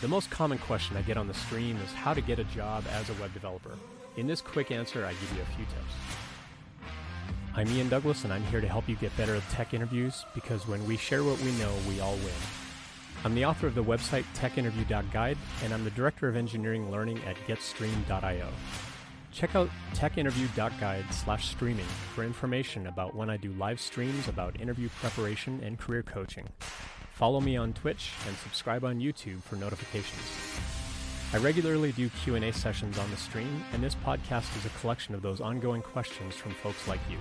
The most common question I get on the stream is how to get a job as a web developer. In this quick answer, I give you a few tips. I'm Ian Douglas, and I'm here to help you get better at tech interviews because when we share what we know, we all win. I'm the author of the website techinterview.guide, and I'm the director of engineering learning at getstream.io. Check out techinterview.guide slash streaming for information about when I do live streams about interview preparation and career coaching. Follow me on Twitch and subscribe on YouTube for notifications. I regularly do Q&A sessions on the stream, and this podcast is a collection of those ongoing questions from folks like you.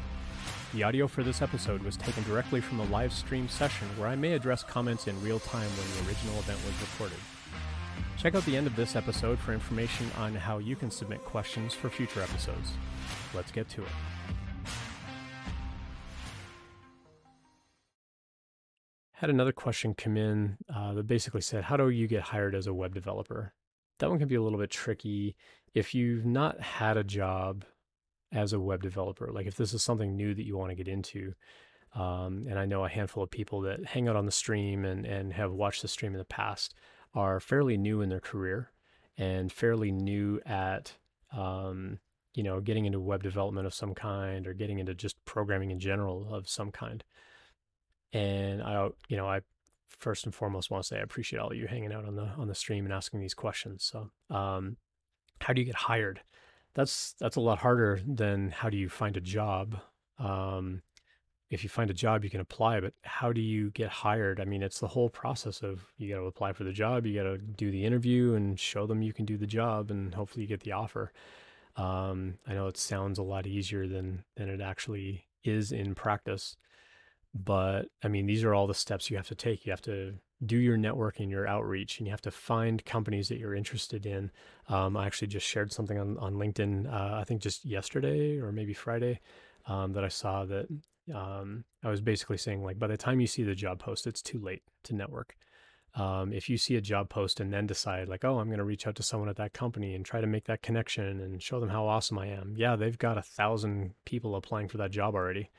The audio for this episode was taken directly from a live stream session where I may address comments in real time when the original event was recorded. Check out the end of this episode for information on how you can submit questions for future episodes. Let's get to it. Had another question come in uh, that basically said, How do you get hired as a web developer? That one can be a little bit tricky if you've not had a job as a web developer. Like if this is something new that you want to get into. Um, and I know a handful of people that hang out on the stream and, and have watched the stream in the past are fairly new in their career and fairly new at um, you know getting into web development of some kind or getting into just programming in general of some kind and I, you know, I first and foremost want to say I appreciate all of you hanging out on the on the stream and asking these questions. So, um, how do you get hired? That's that's a lot harder than how do you find a job. Um, if you find a job, you can apply, but how do you get hired? I mean, it's the whole process of you got to apply for the job, you got to do the interview and show them you can do the job, and hopefully you get the offer. Um, I know it sounds a lot easier than than it actually is in practice. But I mean, these are all the steps you have to take. You have to do your networking, your outreach, and you have to find companies that you're interested in. Um, I actually just shared something on, on LinkedIn, uh, I think just yesterday or maybe Friday, um, that I saw that um, I was basically saying, like, by the time you see the job post, it's too late to network. Um, if you see a job post and then decide, like, oh, I'm going to reach out to someone at that company and try to make that connection and show them how awesome I am, yeah, they've got a thousand people applying for that job already.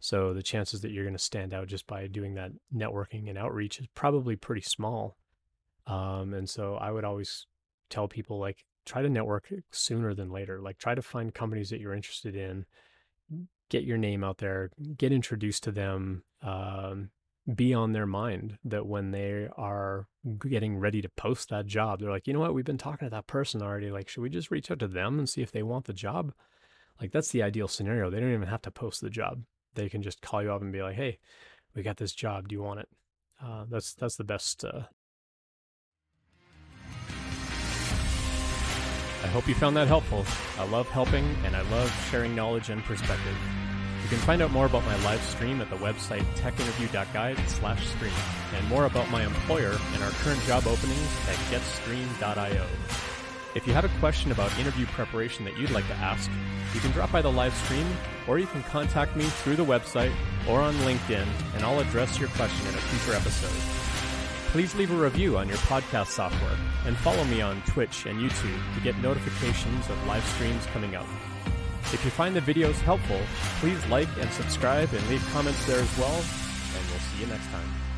So the chances that you're going to stand out just by doing that networking and outreach is probably pretty small. Um, and so I would always tell people like try to network sooner than later. Like try to find companies that you're interested in, get your name out there, get introduced to them, um, be on their mind that when they are getting ready to post that job, they're like, you know what, we've been talking to that person already. Like, should we just reach out to them and see if they want the job? Like, that's the ideal scenario. They don't even have to post the job they can just call you up and be like, "Hey, we got this job. Do you want it?" Uh, that's that's the best. Uh... I hope you found that helpful. I love helping and I love sharing knowledge and perspective. You can find out more about my live stream at the website techinterview.guide slash stream and more about my employer and our current job openings at getstream.io. If you have a question about interview preparation that you'd like to ask, you can drop by the live stream or you can contact me through the website or on LinkedIn and I'll address your question in a future episode. Please leave a review on your podcast software and follow me on Twitch and YouTube to get notifications of live streams coming up. If you find the videos helpful, please like and subscribe and leave comments there as well, and we'll see you next time.